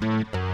Bye.